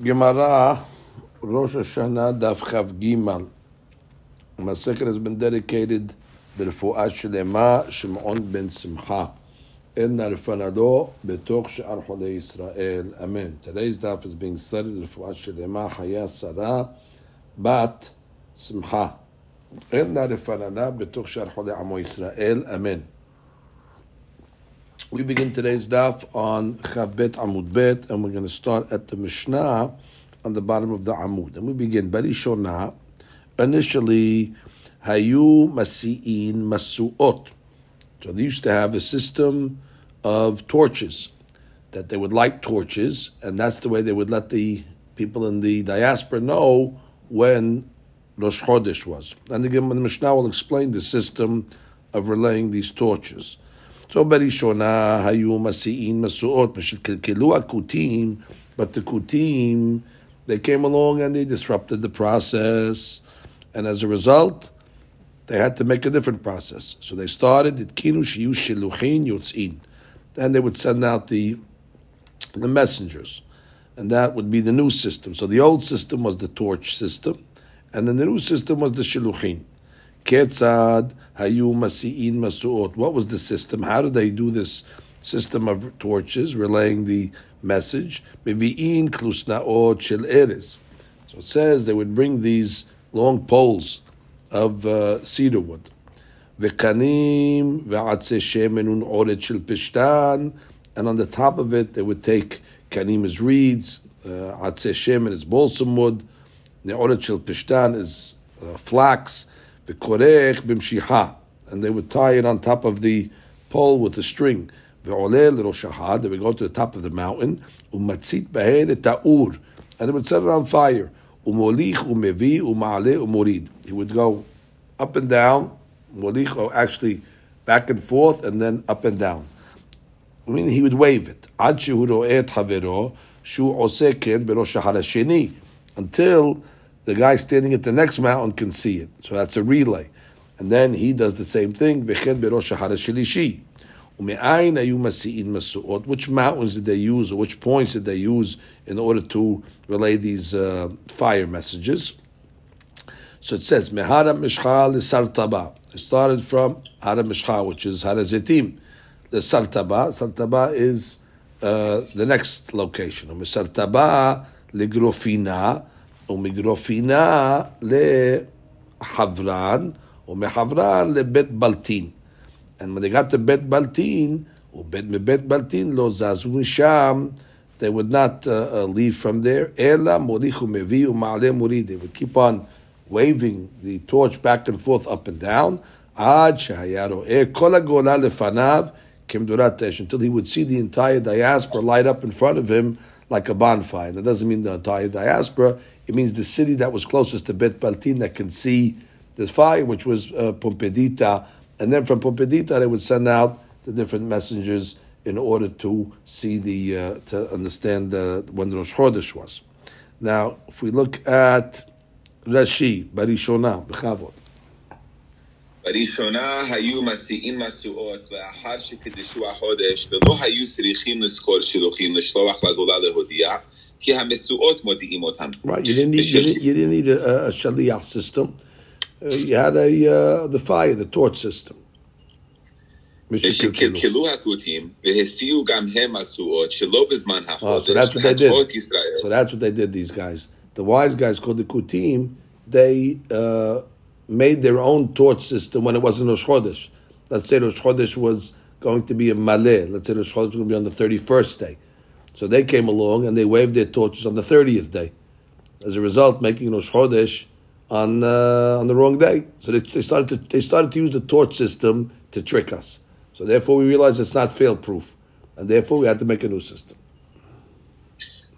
Rosh Hashanah, Daf Chav Gimal. Masechet has been ברפואה שלמה, שמעון בן שמחה. אל נרפנדו בתוך שאר חולי ישראל. אמן. Today's daf is being studied רפואה שלמה, חיה שרה, בת שמחה. אל נרפנדה בתוך שאר חולי עמו ישראל. אמן. We begin today's daf on Chavbet Amud Bet, and we're going to start at the Mishnah on the bottom of the Amud. And we begin Barishona. Initially, Hayu Masi'in Masu'ot. So they used to have a system of torches, that they would light torches, and that's the way they would let the people in the diaspora know when Rosh Chodesh was. And again, the Mishnah will explain the system of relaying these torches. So Barishona Hayu Masi'in Masu'ot Meshekelu Akutim, but the Kutim, they came along and they disrupted the process, and as a result, they had to make a different process. So they started it kinu shiyu shiluchin yotzin. Then they would send out the the messengers, and that would be the new system. So the old system was the torch system, and then the new system was the shiluchin. Ketzad hayu masi'in masuot. What was the system? How did they do this system of torches relaying the message? Mevi'in klusnaot shel eres. So it says they would bring these long poles of uh, cedar wood. V'kanim v'atzeh shemenun oret shel pishtan, and on the top of it they would take kanim as reeds, uh, atzeh shemen is balsam wood, the oret shel pishtan is uh, flax, the korech b'mshiha, and they would tie it on top of the pole with a string. Ve'oleh l'rosh hahad, they would go to the top of the mountain, umatzit b'hen et ta'ur, and they would set it on fire. Umolich umevi umale umorid. He would go up and down, molich, or oh, actually back and forth, and then up and down. I mean, he would wave it. Ad shehu ro'eh et havero, shu oseh ken berosh hasheni, until the guy standing at the next mountain can see it. So that's a relay. And then he does the same thing. Which mountains did they use, or which points did they use in order to relay these uh, fire messages? So it says, Mehara Sartaba. It started from Hara Mishcha, which is Hara Zetim. The Sartaba, Sartaba is uh, the next location. Sartaba Ligrofina, Umigrofina Le Havran, Umehavran Le Bet Baltin. And when they got to Bet Baltin, ובית מבית בלטין לא זזו משם, they would not uh, uh, leave from there. אלא מוליך ומביא ומעלה מוריד. They would keep on waving the torch back and forth up and down, עד שהיה רואה כל הגולה לפניו כמדורת אש, until he would see the entire diaspora light up in front of him like a bonfire. That doesn't mean the entire diaspora, it means the city that was closest to Bet Baltin that can see this fire, which was uh, Pumbedita. And then from Pumbedita, they would send out the different messengers in order to see the, uh, to understand uh, when Rosh Chodesh was. Now, if we look at Rashi, Barishona, Bchavot Barishona היו מסיעים משואות, ואחר שקדשו החודש, ולא היו צריכים לזכור שילוחים לשלוח לגולה להודיע, Right, you didn't need, you didn't, you didn't need a, a shaliach system. Uh, you had a uh, the fire, the torch system. Oh, so that's what they did. So that's what they did. These guys, the wise guys called the kutim, they uh, made their own torch system when it wasn't Rosh Chodesh. Let's say Rosh Chodesh was going to be a Maleh. Let's say Rosh Chodesh was going to be on the thirty-first day. So they came along and they waved their torches on the thirtieth day. As a result, making Rosh Chodesh on uh, on the wrong day. So they, they started to they started to use the torch system to trick us. So therefore, we realized it's not fail-proof, and therefore we had to make a new system.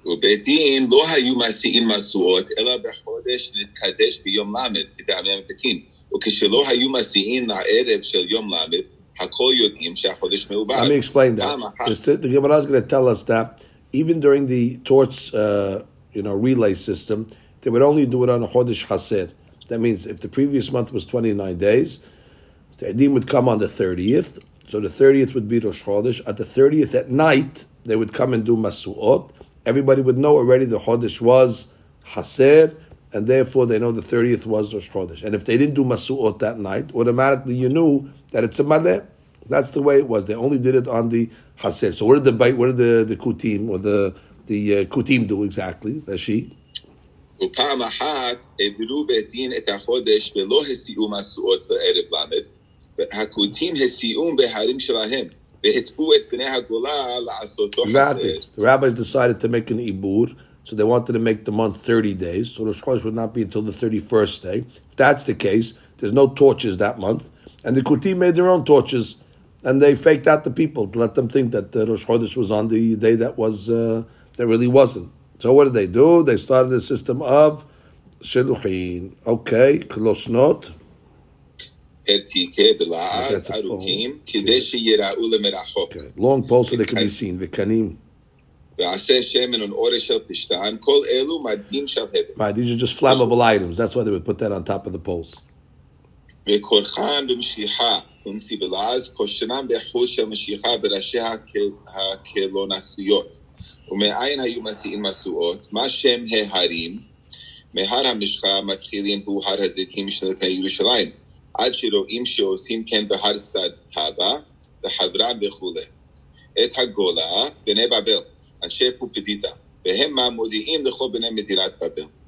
ובית דין לא היו מסיעים משואות, אלא בחודש נתקדש ביום ל' כדאמר פקין. וכשלא היו מסיעים לערב של יום ל', הכל יודעים שהחודש מעובד. Let me explain פעם that. אחת- The, the Gemara is going to tell us that even during the torch, uh, you know, relay system, they would only do it on a Chodesh Haser. That means if the previous month was 29 days, the Edim would come on the 30th. So the 30th would be Rosh Chodesh. At the 30th at night, they would come and do Masu'ot. everybody would know already the Chodesh was Haser, and therefore they know the 30th was Rosh Chodesh. And if they didn't do Masu'ot that night, automatically you knew that it's a Maleh. That's the way it was. They only did it on the Haser. So what did the what did the, the Kutim or the the uh, Kutim do exactly? The she. ופעם אחת העבירו בית דין את החודש ולא הסיעו משואות לערב ל', והכותים הסיעום בהרים שלהם, והטעו את בני הגולה לעשותו חסר. The rabbis decided to make an ibur, so they wanted to make the month 30 days, so Rosh Chodesh would not be until the 31st day. If that's the case, there's no torches that month, and the Kutim made their own torches, and they faked out the people to let them think that uh, Rosh Chodesh was on the day that was uh, that really wasn't. So what did they do? They started a system of shiluchin. Okay, klosnot. Long poles so they can be seen. V'kanim. Right, these are just flammable items. That's why they would put that on top of the poles. ומאין היו מסיעים משואות? מה שם ההרים? מהר המשחה מתחילים הוא הר הזיתים שלפני ירושלים, עד שרואים שעושים כן בהר סדתבה וחברם וכולי. את הגולה, בני בבל, אנשי פופדיטה, והם מודיעים לכל בני מדינת בבל.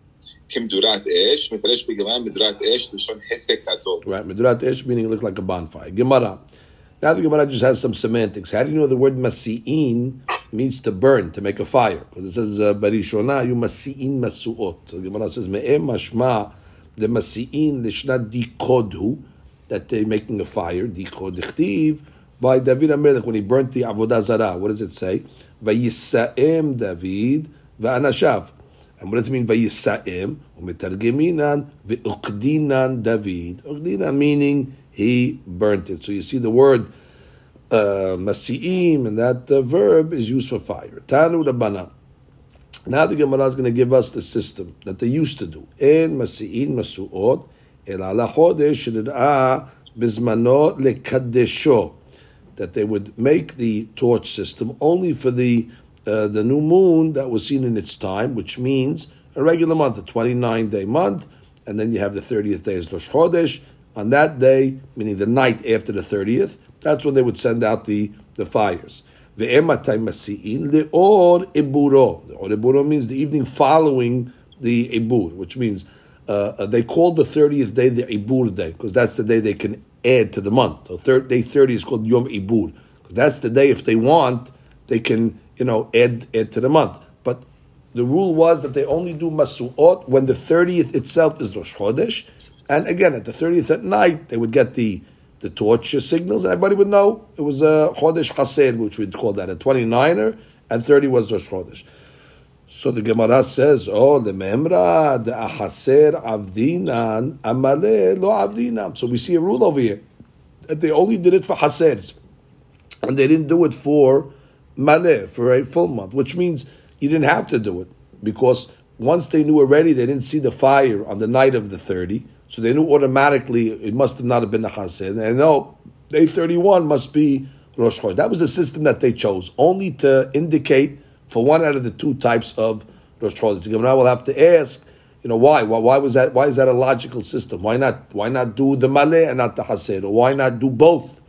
Right, Midurat Esh meaning look like a bonfire. Gemara. Now the Gemara just has some semantics. How do you know the word masi'in means to burn, to make a fire? Because it says, uh, Barishona, you masi'in masu'ot. So the Gemara says, Me'em mashma, the masi'in lishna dikodhu, that they're making a fire, dikodichtiv, by David Amelech when he burnt the Avodah Zarah. What does it say? Vayisa'em David va'anashav. And what does it mean vayisa'em? Umetargeminan ve'ukdinan David. Meaning he burnt it. So you see the word uh, masi'im, and that uh, verb is used for fire. Tanu Rabbana. Now the Gemara is going to give us the system that they used to do. En masi'in masu'ot el ala chodesh shir'a bizmano. That they would make the torch system only for the uh, the new moon that was seen in its time, which means a regular month, a 29 day month, and then you have the 30th day as Rosh Chodesh, on that day, meaning the night after the 30th, that's when they would send out the, the fires. The or iburo. Or iburo means the evening following the ibur, which means uh, uh they called the 30th day the ibur day, because that's the day they can add to the month. So third, day 30 is called yom ibur. That's the day, if they want, they can, you know, add, add to the month. But the rule was that they only do masu'ot when the 30th itself is Rosh Chodesh, and again, at the 30th at night, they would get the, the torch signals, and everybody would know it was a Chodesh Chased, which we'd call that a 29er, and 30 was Rosh Chodesh. So the Gemara says, "Oh, the memra the ahaser avdinan amale lo avdinan." So we see a rule over here that they only did it for hasers, and they didn't do it for maleh for a full month, which means you didn't have to do it because once they knew already, they didn't see the fire on the night of the thirty. So they knew automatically it must not have been the Hasid. And no, day 31 must be Rosh Chodesh. That was the system that they chose, only to indicate for one out of the two types of Rosh Chodesh. Now we'll have to ask, you know, why? why? Why was that? Why is that a logical system? Why not? Why not do the Maleh and not the Hasid? Or why not do both?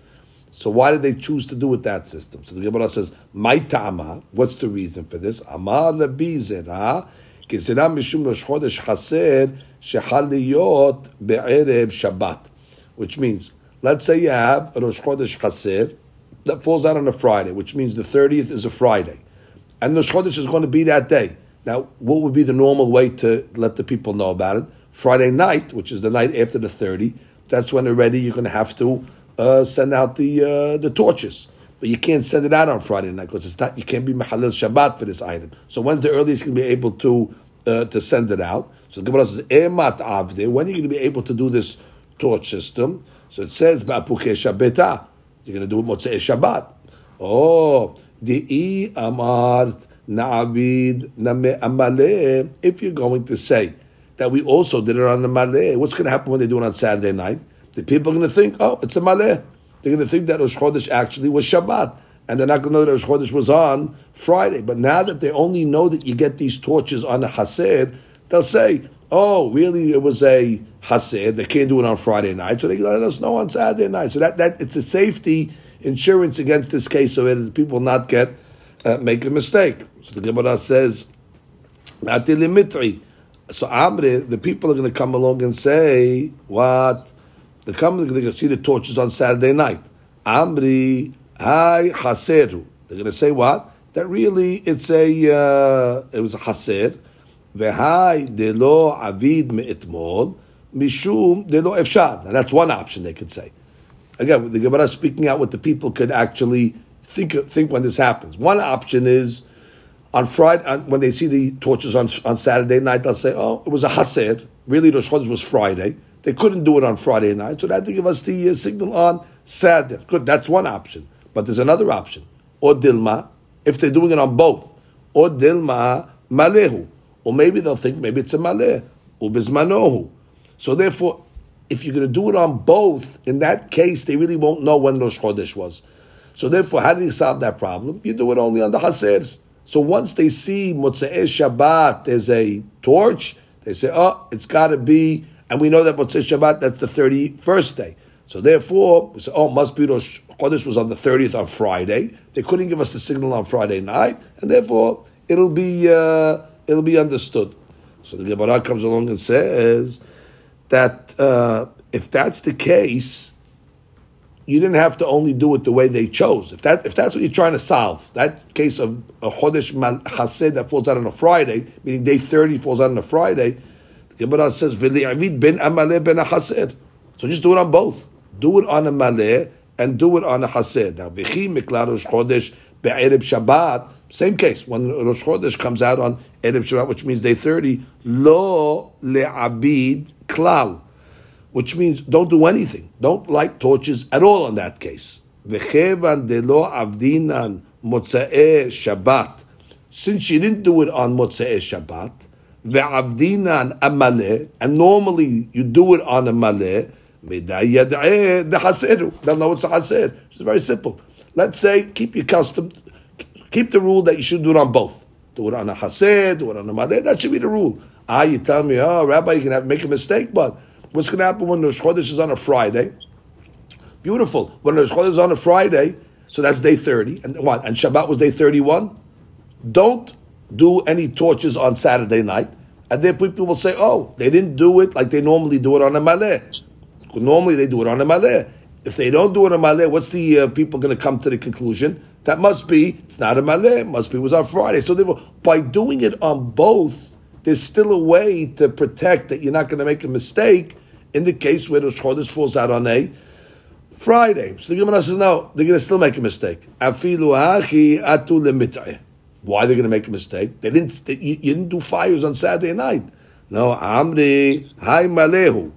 So why did they choose to do with that system? So the Gemara says, "My ta'ama." What's the reason for this? Amar Rabbi Zera, Gezerah mishum Rosh Chodesh Haser shechal liyot be'erev Shabbat, which means, let's say you have a Rosh Chodesh Chaser that falls out on a Friday, which means the 30th is a Friday. And Rosh Chodesh is going to be that day. Now, what would be the normal way to let the people know about it? Friday night, which is the night after the 30, that's when already you're going to have to uh, send out the uh, the torches. But you can't send it out on Friday night because it's not. You can't be Mahalil Shabbat for this item. So when's the earliest you can be able to uh, to send it out? So the Gemara says, Emat Avde, when are you going to be able to do this torch system? So it says, Ba'apuke Shabbata. You're going to do it Motzei Shabbat. Oh, Di'i Amart Na'avid Name Amale. If you're going to say that we also did it on the Maleh, what's going to happen when they do it on Saturday night? The people are going to think, oh, it's a Maleh. They're going to think that Rosh Chodesh actually was Shabbat. and they're not going to know that Rosh Chodesh was on Friday. But now that they only know that you get these torches on the Hasid, they'll say, oh, really, it was a Hasid. They can't do it on Friday night, so they let us know on Saturday night. So that, that it's a safety insurance against this case so that people not get uh, make a mistake. So the Gemara says. So Amri, the people are going to come along and say, what? They come, to see the torches on Saturday night. Amri, Hi Haseru. They're going to say what? That really it's a uh, it was a Haser. V'hai delo avid me'etmol mishum delo efshar. Now that's one option they could say. Again, the Gemara speaking out what the people could actually think think when this happens. One option is on Friday when they see the torches on on Saturday night, they'll say, "Oh, it was a haser. Really, Rosh Chodesh was Friday. They couldn't do it on Friday night, so they had to give us the uh, signal on Saturday. Good, that's one option. But there's another option. Or Dilma, if they're doing it on both. Or Dilma Malehu. Or maybe they'll think maybe it's a Maleh. Or Bismanohu. So therefore, if you're going to do it on both, in that case, they really won't know when Rosh Chodesh was. So therefore, how do you solve that problem? You do it only on the Hasers. So once they see Motzei Shabbat, there's a torch, they say, oh, it's got to be, and we know that Motzei Shabbat, that's the 31st day. So therefore, we say, oh, must be Rosh Chodesh was on the 30th on Friday. They couldn't give us the signal on Friday night, and therefore it'll be uh, it'll be understood. So the Gemara comes along and says that uh, if that's the case, you didn't have to only do it the way they chose. If that if that's what you're trying to solve, that case of a Chodesh Hased that falls out on a Friday, meaning day 30 falls out on a Friday, Gemara says, V'li'avid ben amaleh ben hased. So just do it on both. Do it on a maleh and do it on a hased. Now, v'chi miklar Rosh Chodesh be'erev Shabbat, same case. When Rosh Chodesh comes out on Erev Shabbat, which means day 30, lo le'abid klal, which means don't do anything. Don't light torches at all in that case. V'chevan de lo avdinan motza'e Shabbat. Since you didn't do it on motza'e Shabbat, ve'avdinan amaleh, and normally you do it on a haseru. They'll know it's a haser. It's very simple. Let's say keep your custom, keep the rule that you should do it on both. Do it on a haser, do it on a maleh. That should be the rule. Ah, you tell me, oh, Rabbi, you can make a mistake, but what's going to happen when the Chodesh is on a Friday? Beautiful. When the Chodesh is on a Friday, so that's day 30, and what? And Shabbat was day 31? Don't do any torches on Saturday night. And then people will say, oh, they didn't do it like they normally do it on a maleh. Normally they do it on a maleh. If they don't do it on a maleh, what's the uh, people going to come to the conclusion? That must be, it's not a maleh, it must be, it was on Friday. So they, were, by doing it on both, there's still a way to protect that you're not going to make a mistake in the case where the Chodesh falls out on a Friday. So the Gemara says, no, they're going to still make a mistake. Why are they going to make a mistake? They didn't. They, you, you, didn't do fires on Saturday night. No, Amri, Hai Malehu.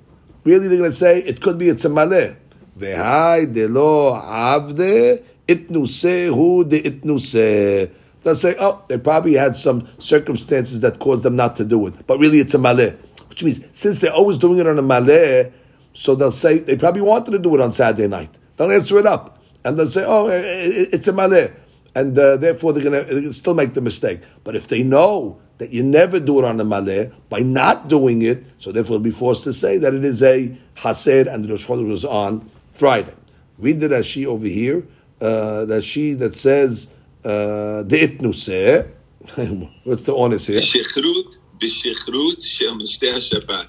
Really, they're going to say it could be it's a maleh. Vehai de lo avde itnusehu de itnuseh. They'll say, oh, they probably had some circumstances that caused them not to do it, but really it's a maleh. Which means since they're always doing it on a maleh, so they'll say they probably wanted to do it on Saturday night. They'll answer it up, and they'll say, oh, it's a maleh, and uh, therefore they're going to still make the mistake. But if they know that you never do it on the maleh by not doing it, so therefore you'll be forced to say that it is a haser and the Rosh Chodesh was on Friday. Read the Rashi over here, uh, Rashi that says uh, the itnuseh. What's the honest here?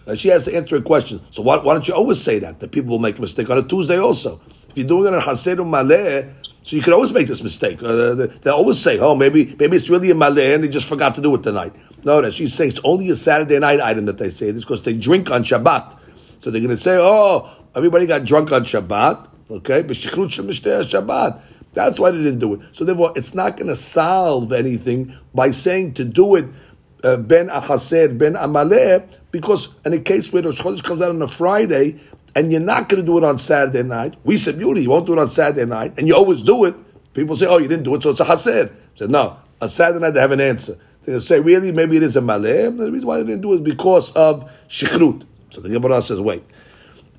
Uh, she has to answer a question. So why, why, don't you always say that? That people will make a mistake on a Tuesday also. If you're doing it on Haser Maleh, so you could always make this mistake. Uh, they, always say, "Oh, maybe maybe it's really a maleh and they just forgot to do it tonight." No, that she's saying it's only a Saturday night item that they say this because they drink on Shabbat. So they're going to say, "Oh, everybody got drunk on Shabbat." Okay, Shabbat. That's why they didn't do it. So therefore, it's not going to solve anything by saying to do it uh, ben achaser ben amaleh because in a case where the Chodesh comes out on a Friday and you're not going to do it on Saturday night. We said, beauty, you won't do it on Saturday night, and you always do it. People say, oh, you didn't do it, so it's a hased. I said, no, on Saturday night they have an answer. They say, really, maybe it is a maleh. The reason why they didn't do it is because of shikrut. So the Gemara says, wait,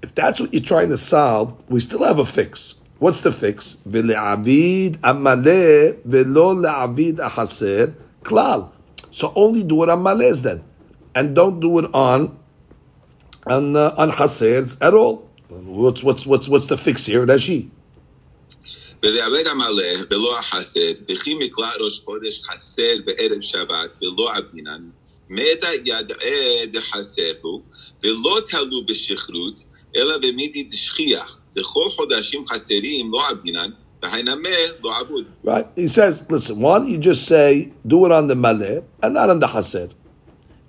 if that's what you're trying to solve, we still have a fix. What's the fix? V'le'avid amaleh v'lo le'avid ahaser klal. So only do it on malez then, and don't do it on on uh, on hasers at all. What's what's what's what's the fix here, Rashi? ולעבד המלא ולא החסר, וכי מקלע ראש חודש חסר בערב שבת ולא עבדינן, מתה ידעה דחסר בו, ולא תלו בשכרות, אלא במידי דשכיח, דכל חודשים חסרים לא עבדינן, Right. He says, listen, why don't you just say, do it on the maleh and not on the hased?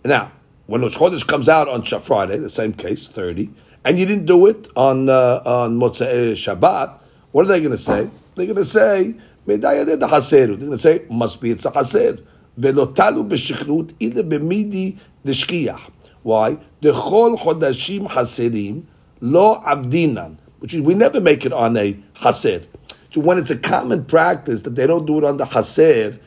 Now, when Rosh Chodesh comes out on Shabbat, Friday, the same case, 30, and you didn't do it on uh, on Motzei Shabbat, what are they going to say? They're going to say, Medaya de They're going to say, must be it's a Haser. Velotalu b'shikrut ila b'midi deshkiyah. Why? The chol chodashim haserim lo avdinan. Which is, we never make it on a haser. So when it's a common practice that they don't do it on the haser,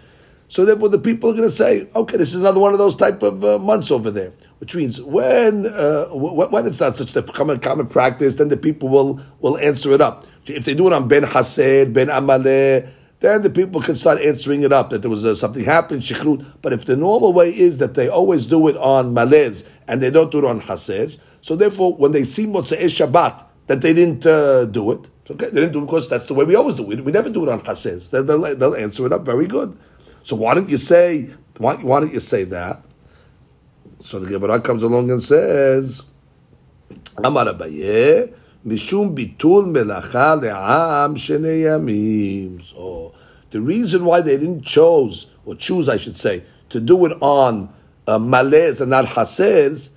so therefore the people are going to say, okay, this is another one of those type of uh, months over there. Which means when uh, when it's not such a common common practice, then the people will will answer it up. If they do it on Ben Haser, Ben Amaleh, then the people can start answering it up that there was uh, something happened, shichrut. But if the normal way is that they always do it on malez and they don't do it on haser, so therefore when they see Motzei Shabbat that they didn't uh, do it, okay, they didn't do it because that's the way we always do it. We never do it on. They'll, they'll, they'll, answer it up very good. So why don't you say why, why don't you say that? So the Gemara comes along and says, Amar Abaye, Mishum bitul melacha le'am. So the reason why they didn't choose or choose, I should say, to do it on uh, and not hasers,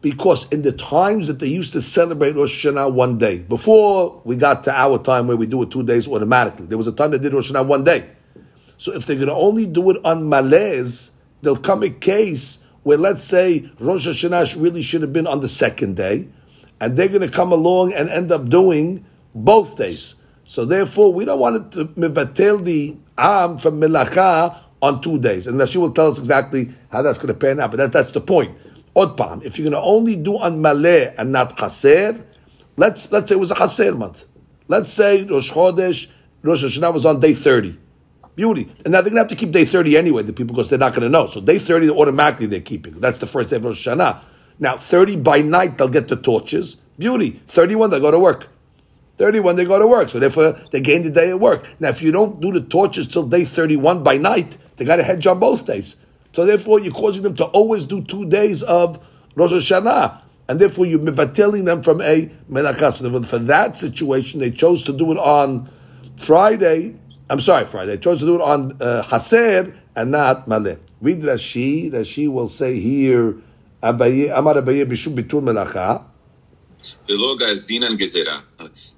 because in the times that they used to celebrate Rosh Hashanah one day, before we got to our time where we do it two days automatically, there was a time they did Rosh Hashanah one day. So if they're going to only do it on malez, there'll come a case where let's say Rosh Hashanah really should have been on the second day, and they're going to come along and end up doing both days. So therefore, we don't want to mevatel the am from melacha on two days. And she will tell us exactly how that's going to pan out. But that, that's the point. Odpan, if you're going to only do on maleh and not chaser, let's let's say it was a chaser month. Let's say Rosh Chodesh, Rosh Hashanah was on day 30. Beauty. And now they're going to have to keep day 30 anyway, the people, because they're not going to know. So day 30, automatically they're keeping. That's the first day of Rosh Hashanah. Now, 30 by night, they'll get the torches. Beauty. 31, they go to work. 31, they go to work. So therefore, they gain the day at work. Now, if you don't do the torches till day 31 by night, they got to hedge on both days. So therefore, you're causing them to always do two days of Rosh Hashanah. And therefore, you're telling them from a melachah. So for that situation, they chose to do it on Friday. I'm sorry, Friday. They chose to do it on uh, Haser and not Maleh. Read Rashi. Rashi will say here, אביי, אמר אביי בשום ביטול מלאכה. ולא גזדינן גזירה.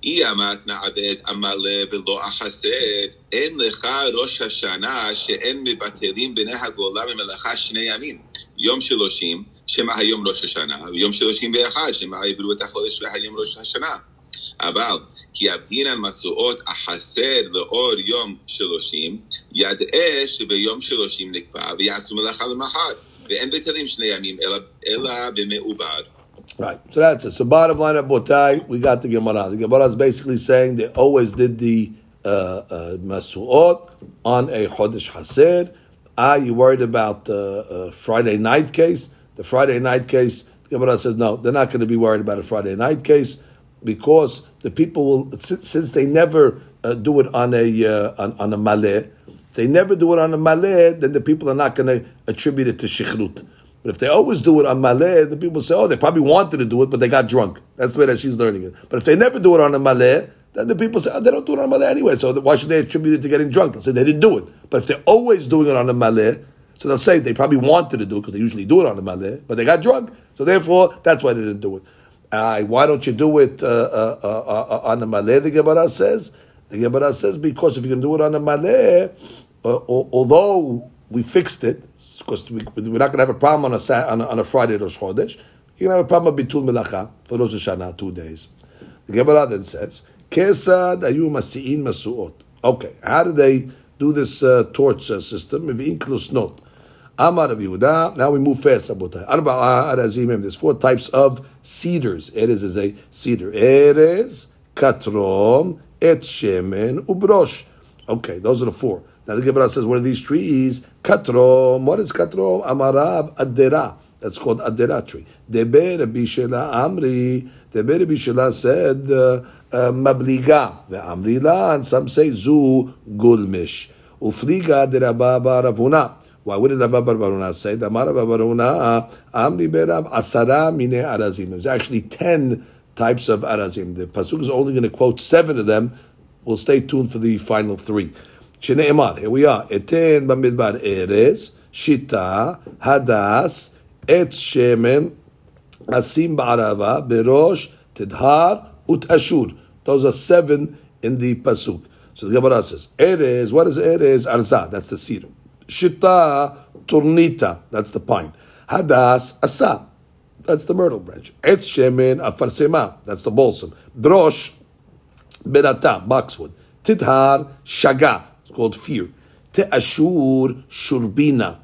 אי אמת נעבד עמלה ולא אחסר, אין לך ראש השנה שאין מבטלים בני הגולה ממלאכה שני ימים. יום שלושים, שמא היום ראש השנה, ויום שלושים ואחד, שמא יבלו את החודש והיום ראש השנה. אבל כי אבדינן משואות החסר לאור יום שלושים, ידעה שביום שלושים נקבע ויעשו מלאכה למחר. Right. So that's it. So bottom line of Botai, we got the Gemara. The Gemara is basically saying they always did the uh, uh, Masu'ot on a Chodesh Haser. Ah, you worried about the uh, uh, Friday night case? The Friday night case, the Gemara says no, they're not going to be worried about a Friday night case because the people will, since, they never uh, do it on a uh, on, on a maleh, they never do it on a maleh, then the people are not going to attribute it to shichrut. But if they always do it on maleh, the people say, oh, they probably wanted to do it, but they got drunk. That's the way that she's learning it. But if they never do it on a maleh, then the people say, oh, they don't do it on a maleh anyway, so why should they attribute it to getting drunk? They'll say they didn't do it. But if they're always doing it on a maleh, so they'll say they probably wanted to do it because they usually do it on a maleh, but they got drunk. So therefore, that's why they didn't do it. Uh, why don't you do it uh, uh, uh, uh on the maleh, the Gemara says? The Gemara says because if you can do it on maleh, uh, although we fixed it, because we, are not going to have a problem on a, on a, on a Friday Rosh Chodesh, you're going to have a problem Bitul Melacha for Rosh Hashanah, two days. The Gemara then says, Kesad ayu masi'in masu'ot. Okay, how do they do this uh, torch uh, system? not. Amar Yehuda. Now we move fast, Rabotai. Arba'a arazimim. There's four types of cedars. Erez is a cedar. Erez, katrom, et shemen ubrosh. Okay, those are the four. Now the Gemara says, what are these trees? Katrom. What is katrom? Amarab adera. That's called adera tree. Deber Bishela Amri. Deber Bishela said uh, uh, mabliga. The amrila, and some say zu gulmish. Ufliga derababa ravuna. Why would Rabba Barbaruna say? The Amara Barbaruna Amri Berab Asara Mine Arazim. There's actually ten types of Arazim. The Pasuk is only going to quote seven of them. We'll stay tuned for the final three. Shneimar, here we are. Eten bamidbar eres, shita, hadas, et shemen, asim ba'arava, berosh, tidhar, utashur. Those are seven in the pasuk. So the Gemara says, eres, what is eres? Arza, that's the cedar. Shita, turnita, that's the pine. Hadas, asa, that's the myrtle branch. Et shemen, afarsema, that's the balsam. Brosh, berata, boxwood. Tithar shaga, it's called fear. Te'ashur shurbina.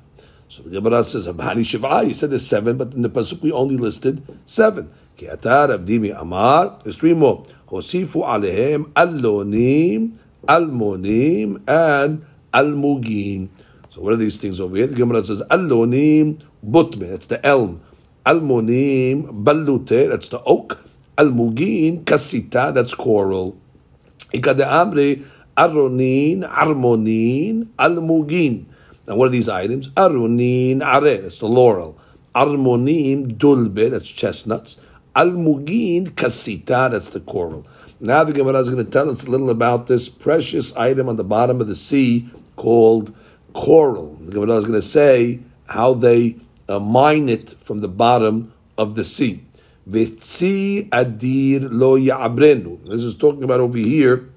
So the Gemara says, Abhani Shiva. Ah, you said there's seven, but in the Pasuk we only listed seven. Kiatar Abdimi Amar. There's three more. Hosifu alehem allonim, almonim, and almugin. So what are these things over here? The Gemara says, allonim butme. That's the elm. Almonim balute. That's the oak. Almugin kasita. That's coral. Ikade amri aronin, armonin, almugin. Now, what are these items? Aronin, are, that's the laurel. Armonin, dulbe, that's chestnuts. Almugin, kasita, that's the coral. Now, the Gemara is going to tell us a little about this precious item on the bottom of the sea called coral. The Gemara is going to say how they uh, mine it from the bottom of the sea. Vitzi adir lo ya'abrenu. This is talking about over here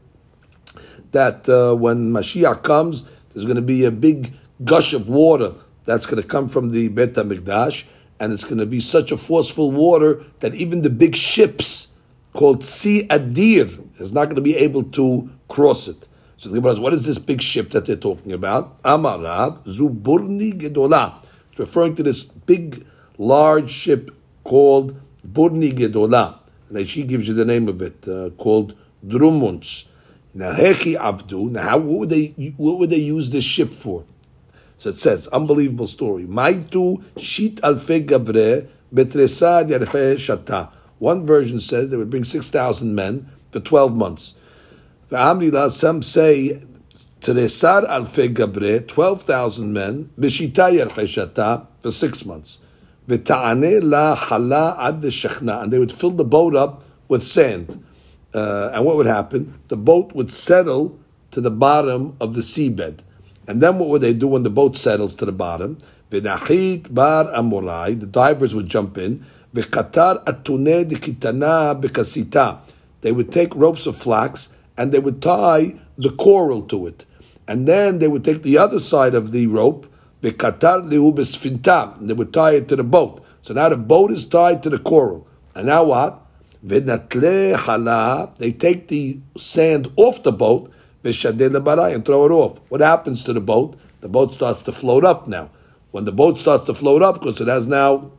that uh, when Mashiach comes, there's going to be a big gush of water that's going to come from the Bet HaMikdash, and it's going to be such a forceful water that even the big ships called Sea Adir is not going to be able to cross it. So the Gemara says, what is this big ship that they're talking about? Amarav Zuburni Gedola. It's referring to this big, large ship called Burni Gedola. And she gives you the name of it, uh, called Drumunts. Now, Hechi Abdu. Now, how, what would they what would they use this ship for? So it says, unbelievable story. Maitu shit alfe gabre betresad yarhe shata. One version says they would bring six thousand men for twelve months. Some say Teresar alfe gabre, twelve thousand men, b'shita yarhe shata for six months. V'ta'ane la hala ad shechna, and they would fill the boat up with sand. Uh, and what would happen? The boat would settle to the bottom of the seabed. And then what would they do when the boat settles to the bottom? V'nachit bar amorai, the divers would jump in. V'katar atune dikitana bekasita. They would take ropes of flax and they would tie the coral to it. And then they would take the other side of the rope, and they would tie it to the boat. So now the boat is tied to the coral. And now what? They take the sand off the boat, and throw it off. What happens to the boat? The boat starts to float up now. When the boat starts to float up, because it has now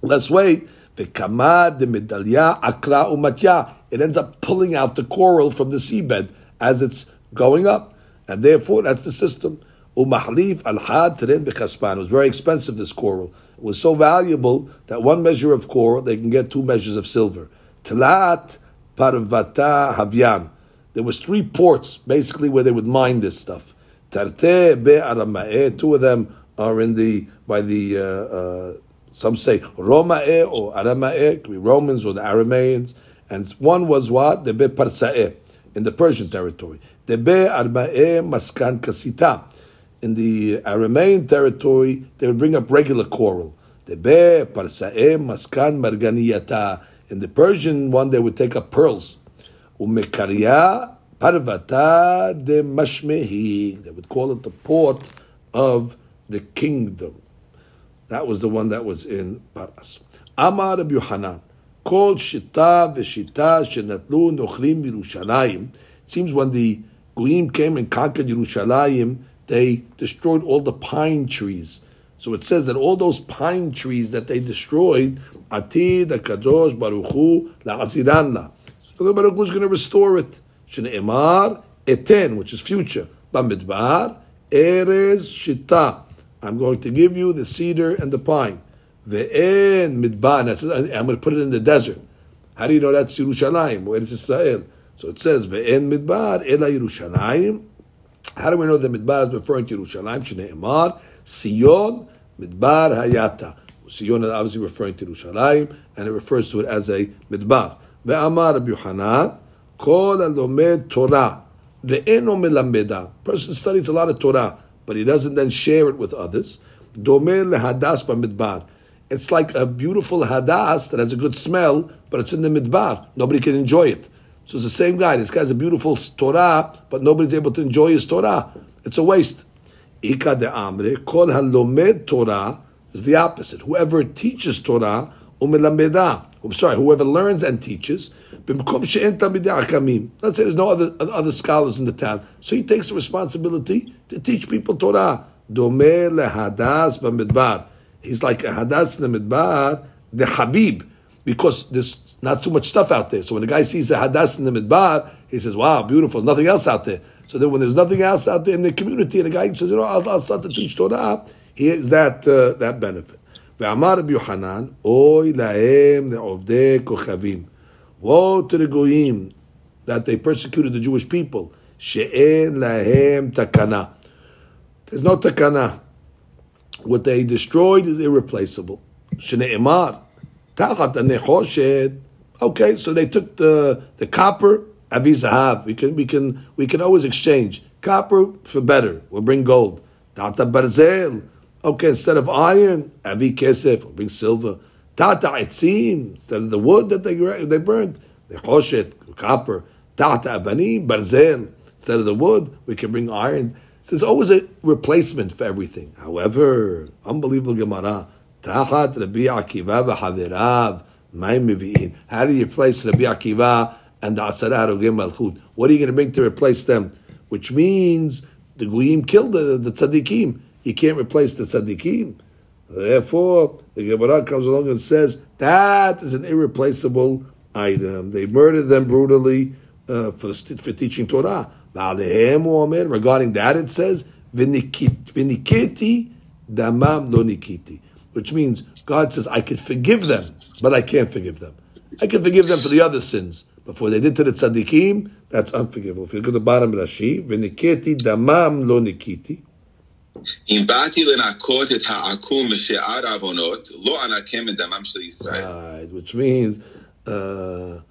less weight, the kamad, the medalya, akra umatya, it ends up pulling out the coral from the seabed as it's going up. And therefore, that's the system. Umahlif al-had teren b'chaspan. It was very expensive, this coral. It was so valuable that one measure of coral, they can get two measures of silver. Tlat Parvata Havyan. There was three ports basically where they would mine this stuff. Tarte Be Aramae. Two of them are in the by the uh, uh, some say Romae or Aramae, could be Romans or the Aramaeans, and one was what the Be Parsae in the Persian territory. The Be Aramae Maskan Kasita. In the Aramean territory, they would bring up regular coral. The Be Parsae Maskan Marganiyata. In the Persian one, they would take up pearls. Umekaria parvata de mashmehi. They would call it the port of the kingdom. That was the one that was in Paras. Amar Rabbi Kol shita v'shita shenatlu nochrim Yerushalayim. Seems when the Goyim came and conquered Yerushalayim, they destroyed all the pine trees. So it says that all those pine trees that they destroyed, Atid, Kadosh, Baruch Hu, La'aziran la. So the Baruch is going to restore it. Shne'emar eten, which is future. Bamidbar, erez shita. I'm going to give you the cedar and the pine. Ve'en midbar. I'm going to put it in the desert. How do you know that's Yerushalayim? Where is Israel? So it says ve'en midbar ela Yerushalayim. How do we know that midbar is referring to Yerushalayim? Shne'emar Sion midbar hayata. Sion is obviously referring to Yerushalayim, and it refers to it as a midbar. Ve'amar Rabbi Yohanan, kol alomed Torah. Ve'eno melameda. Person studies a lot of Torah, but he doesn't then share it with others. Domeh lehadas b'midbar. It's like a beautiful hadas that has a good smell, but it's in the midbar. Nobody can enjoy it. So it's the same guy. This guy's a beautiful Torah, but nobody's able to enjoy his Torah. It's a waste. Ika de amre, kol halomed Torah is the opposite. Whoever teaches Torah, umelameda. I'm sorry, whoever learns and teaches, let's say there's no other other scholars in the town, so he takes the responsibility to teach people Torah. Dome lehadas b'midbar He's like a hadas in the midbar, the habib, because there's not too much stuff out there. So when the guy sees a hadas in the midbar, he says, "Wow, beautiful! Nothing else out there." So then, when there's nothing else out there in the community, and the guy says, "You know, I'll, I'll start to teach Torah," he has that uh, that benefit. ואמר רבי יוחנן, אוי להם לעובדי כוכבים. Woe to the goyim that they persecuted the Jewish people. שאין להם תקנה. There's no takana. What they destroyed is irreplaceable. Shneimar, tachat anechoshed. Okay, so they took the the copper avizahav. We can we can we can always exchange copper for better. We'll bring gold. Tata barzel. Okay, instead of iron, avi kesef. We'll bring silver. Tata etzim. Instead of the wood that they they burned, nechoshet copper. Tata abanim barzel. Instead of the wood, we can bring iron. So there's always a replacement for everything. However, unbelievable Gemara. Tachat Rabbi Akiva v'havirav ma'im How do you replace Rabbi Akiva and the Asara Harogim Malchut? What are you going to bring to replace them? Which means the Goyim killed the, the tzaddikim. You can't replace the tzaddikim. Therefore, the Gemara comes along and says that is an irreplaceable item. They murdered them brutally uh, for, for teaching Torah. Regarding that, it says vinikiti damam lo nikiti, which means God says I can forgive them, but I can't forgive them. I can forgive them for the other sins, but for what they did to the tzaddikim, that's unforgivable. If you look at the bottom of Rashi, vinikiti damam lo nikiti. אם באתי לנקות את העקום משאר עוונות, לא אנקם את דמם של ישראל. Right, which means, uh,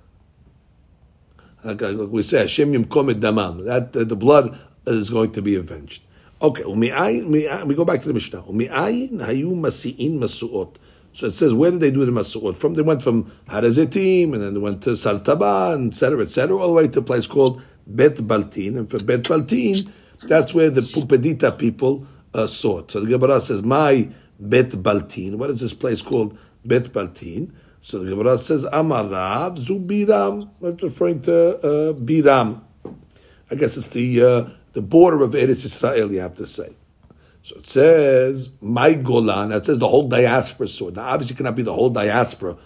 like we say, Hashem yimkom et damam. That uh, the blood is going to be avenged. Okay, we go back to the Mishnah. hayu masi'in masuot. So it says, where did they do the masuot? From they went from Harazetim, and then they went to Sartaba, and etc., etc., all the way to a place called Bet Baltin. And for Bet Baltin, that's where the Pumbedita people uh, saw it. So the Gemara says, "My Bet Baltin." What is this place called? Bet Baltin. So the Gemara says, "Amarav Zubiram." That's referring to uh, Biram. I guess it's the uh, the border of Eretz Israel. You have to say. So it says, "My Golan." That says the whole diaspora saw. Now, obviously, cannot be the whole diaspora.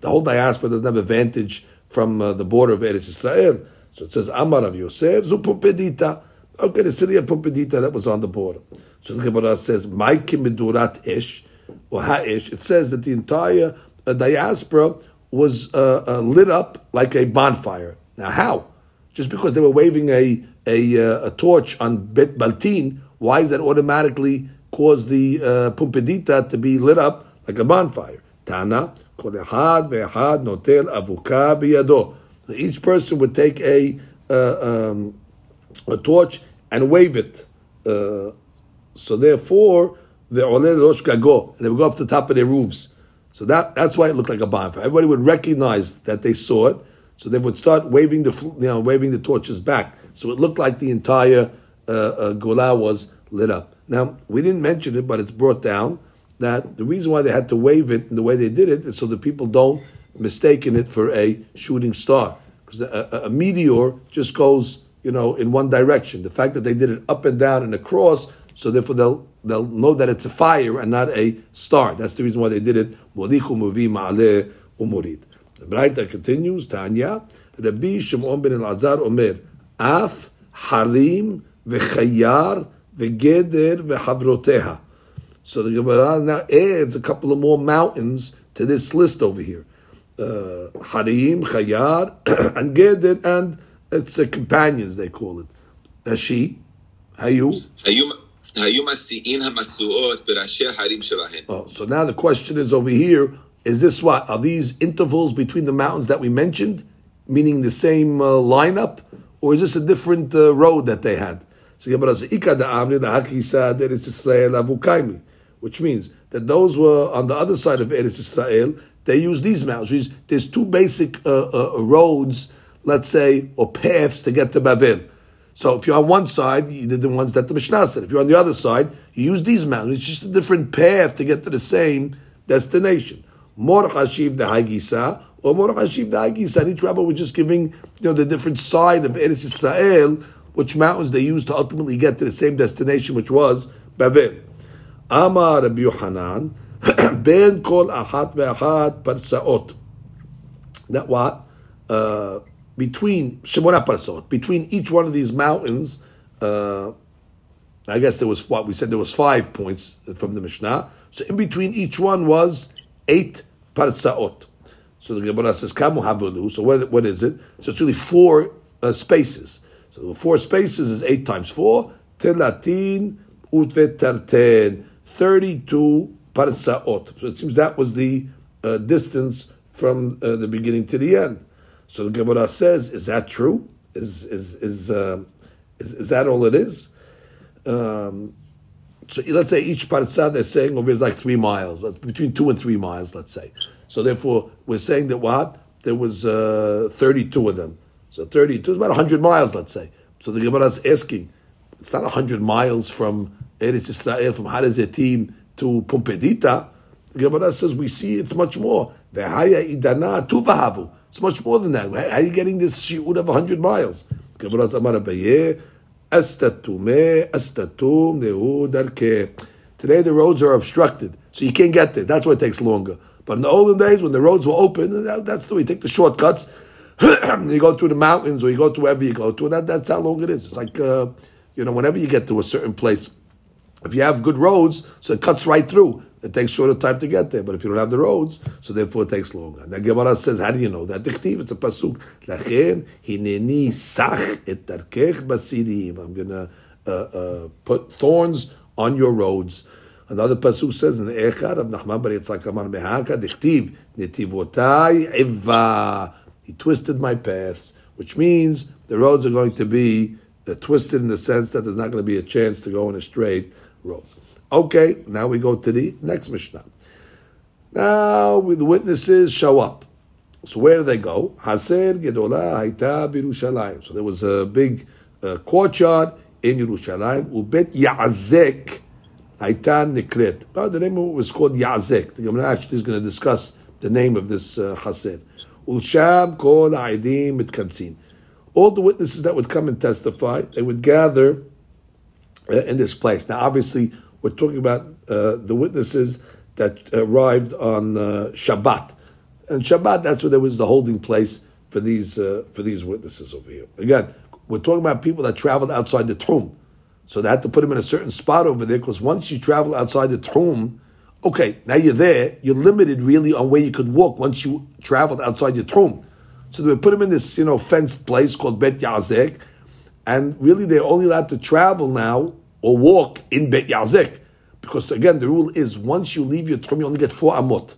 The whole diaspora doesn't have advantage from uh, the border of Eretz Israel. So it says, "Amarav Yosef Zupupedita." Okay, the city of Pumbedita that was on the border. So the Gemara says, "Ma'ike midurat ish or ha'ish." It says that the entire uh, diaspora was uh, uh, lit up like a bonfire. Now, how? Just because they were waving a a, uh, a torch on Bet Baltin, why is that automatically cause the uh, Pumbedita to be lit up like a bonfire? Tana, kol echad notel avuka biyado. Each person would take a uh, um, a torch and wave it. So therefore, the rosh gago, they would go up to the top of their roofs. So that that's why it looked like a bonfire. Everybody would recognize that they saw it, so they would start waving the you know waving the torches back. So it looked like the entire uh, uh, gola was lit up. Now we didn't mention it, but it's brought down that the reason why they had to wave it and the way they did it is so that people don't mistaken it for a shooting star because a, a, a meteor just goes you know, in one direction. The fact that they did it up and down and across, so therefore they'll they'll know that it's a fire and not a star. That's the reason why they did it. The Braita continues, Tanya, Rabbi Shimon ben Elazar Omer, Af Harim v'chayar v'geder v'havroteha. So the Gemara now adds a couple of more mountains to this list over here. Uh, harim, Chayar, and Geder, and it's uh, companions, they call it. Ashi, Hayu. Hayu. Oh, so now the question is over here: Is this what are these intervals between the mountains that we mentioned, meaning the same uh, lineup, or is this a different uh, road that they had? So which means that those were on the other side of Eretz Israel. They used these mountains. There's two basic uh, uh, roads, let's say, or paths to get to Babel. So if you're on one side, you did the ones that the Mishnah said. If you're on the other side, you use these mountains. It's just a different path to get to the same destination. More hashiv the Hagisa, or more hashiv the Hagisa. Each rabbi was just giving, you know, the different side of Eretz Israel, which mountains they used to ultimately get to the same destination, which was Bavel. Amar Rabbi Yohanan, ben kol ahat ve'ahat parsaot. That what? Uh, between Shemona Parsot, between each one of these mountains, uh, I guess there was what we said there was five points from the Mishnah. So in between each one was eight parsaot. So the Gemara says kamu habulu. So what, what is it? So it's really four uh, spaces. So the four spaces is eight times four. Telatin uvetarten. Thirty-two parsaot. So it seems that was the uh, distance from uh, the beginning to the end. So the Gemara says, is that true? Is is is uh, is, is, that all it is? Um, so let's say each parsa they're saying over is like three miles, between two and three miles, let's say. So therefore, we're saying that what there was uh, thirty-two of them. So thirty-two is about hundred miles, let's say. So the Gemara is asking, it's not hundred miles from Eretz Israel, from Harazetim to Pumbedita. The Gemara says we see it's much more. V'haya idana tuvahavu. It's much more than that. How are you getting this shi'ud of 100 miles? Today the roads are obstructed, so you can't get there. That's why it takes longer. But in the olden days, when the roads were open, that's the way you take the shortcuts. you go through the mountains or you go to wherever you go to, and that, that's how long it is. It's like, uh, you know, whenever you get to a certain place, if you have good roads, so it cuts right through. It takes shorter time to get there, but if you don't have the roads, so therefore it takes longer. And Gemara says, how do you know that? It's a pasuk. Sach et. I'm gonna uh, uh, put thorns on your roads. Another pasuk says in Echad of Nachman Bar Yitzchak Amar Mehaka Dichtiv netivotai eva. He twisted my paths, which means the roads are going to be uh, twisted in the sense that there's not going to be a chance to go in a straight road. Okay, now we go to the next Mishnah. Now the witnesses show up. So where do they go? Haser Gedola Haita Birushalayim. So there was a big uh, courtyard in Yerushalayim. Ubet Yazek Haita Nikret. Oh, the name of it was called Yazek. The Gemara actually is going to discuss the name of this uh, Haser. Ulsham Kol Aidim Mitkansin. All the witnesses that would come and testify, they would gather uh, in this place. Now, obviously, we're talking about uh, the witnesses that arrived on uh, Shabbat, and Shabbat that's where there was the holding place for these uh, for these witnesses over here. Again, we're talking about people that traveled outside the techum, so they had to put them in a certain spot over there because once you travel outside the techum. okay, now you're there, you're limited really on where you could walk once you traveled outside your techum. So they put them in this you know fenced place called Bet Yazek, and really they're only allowed to travel now or walk in Bet Yazek. Because again, the rule is once you leave your techum, you only get four Amot.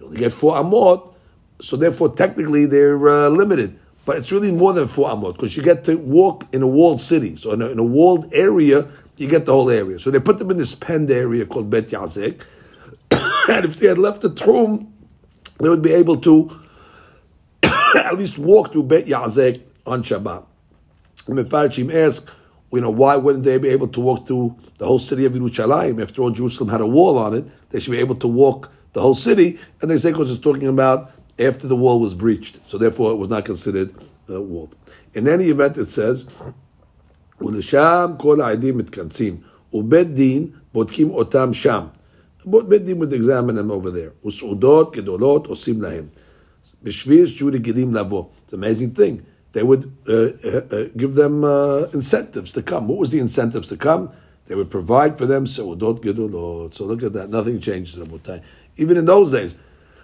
You only get four Amot, so therefore technically they're uh, limited. But it's really more than four Amot because you get to walk in a walled city. So in a, in a, walled area, you get the whole area. So they put them in this penned area called Bet Yazek. and if they had left the techum, they would be able to at least walk through Bet Yazek on Shabbat. And Mefarshim ask, you know, why wouldn't they be able to walk through the whole city of Yerushalayim? After all, Jerusalem had a wall on it. They should be able to walk the whole city. And they say because it's talking about after the wall was breached. So therefore, it was not considered uh, walled. In any event, it says, ולשם כל העדים מתכנסים, ובית דין בודקים אותם שם. בית דין would examine them over there. וסעודות גדולות עושים להם. בשביל שיהיו רגילים לבוא. It's an amazing thing they would uh, uh, uh give them uh, incentives to come. What was the incentives to come? They would provide for them seudot gedolot. So look at that. Nothing changes, Rabotai. Even in those days,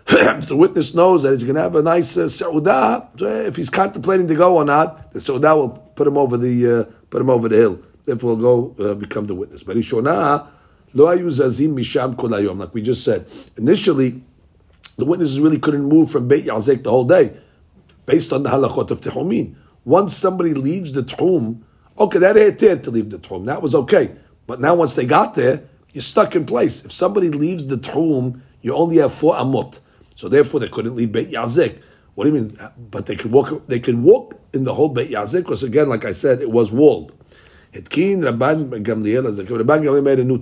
if the witness knows that he's going to have a nice uh, seudah, if he's contemplating to go or not, the seudah will put him over the uh, put him over the hill. Therefore, will go uh, become the witness. But Ishonah, lo zazim misham kolayom. Like we just said, initially, the witnesses really couldn't move from Beit Yazek the whole day, based on the halachot of tehomin, Once somebody leaves the techum, okay, that had to leave the techum, that was okay. But now once they got there, you're stuck in place. If somebody leaves the techum, you only have four amot. So therefore they couldn't leave Beit Yazik. What do you mean? But they could walk they could walk in the whole Beit Yazik, because again, like I said, it was walled. made a new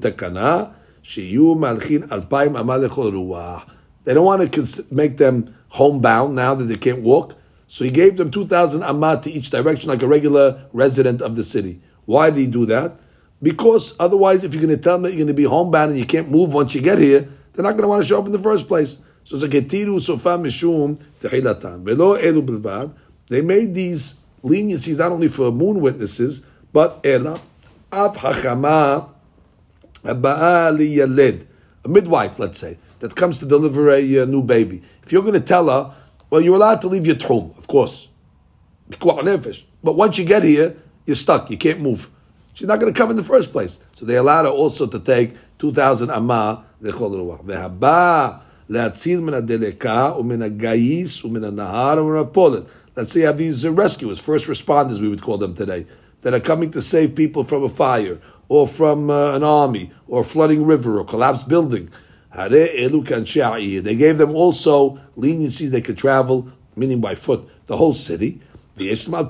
They don't want to make them homebound now that they can't walk. So he gave them 2,000 amat to each direction, like a regular resident of the city. Why did he do that? Because otherwise, if you're going to tell them that you're going to be homebound and you can't move once you get here, they're not going to want to show up in the first place. So it's like etiru sofa mishum tehilatan. Velo elu. They made these leniencies not only for moon witnesses, but ela av hachama liyaled. A midwife, let's say, that comes to deliver a, a new baby. If you're going to tell her, well, you're allowed to leave your techum, of course. But once you get here, you're stuck. You can't move. She's not going to come in the first place. So they allowed her also to take 2,000 amah Let's say have these rescuers, first responders we would call them today, that are coming to save people from a fire or from uh, an army or a flooding river or collapsed building. They gave them also leniency; they could travel, meaning by foot, the whole city. Even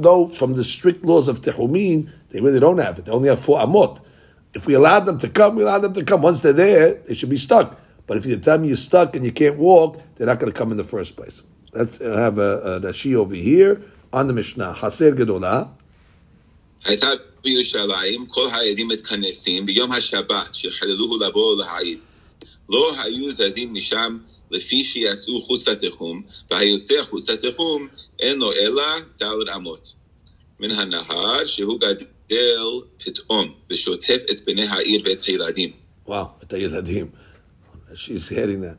though from the strict laws of Tehumin, they really don't have it. They only have four amot. If we allow them to come, we allow them to come. Once they're there, they should be stuck. But if you tell me you're stuck and you can't walk, they're not going to come in the first place. Let's uh, have a, a over here on the Mishnah. Haser Gedolah. הייתה בירושלים כל העדים מתכנסים ביום השבת שחללוהו לבוא להעיד. לא היו זזים משם לפי שיצאו חוץ לתחום, והיוצא חוץ לתחום אין לו אלא דלת אמות. מן הנהר שהוא גדל פתאום ושוטף את בני העיר ואת הילדים. וואו, את הילדים. She's hearing that.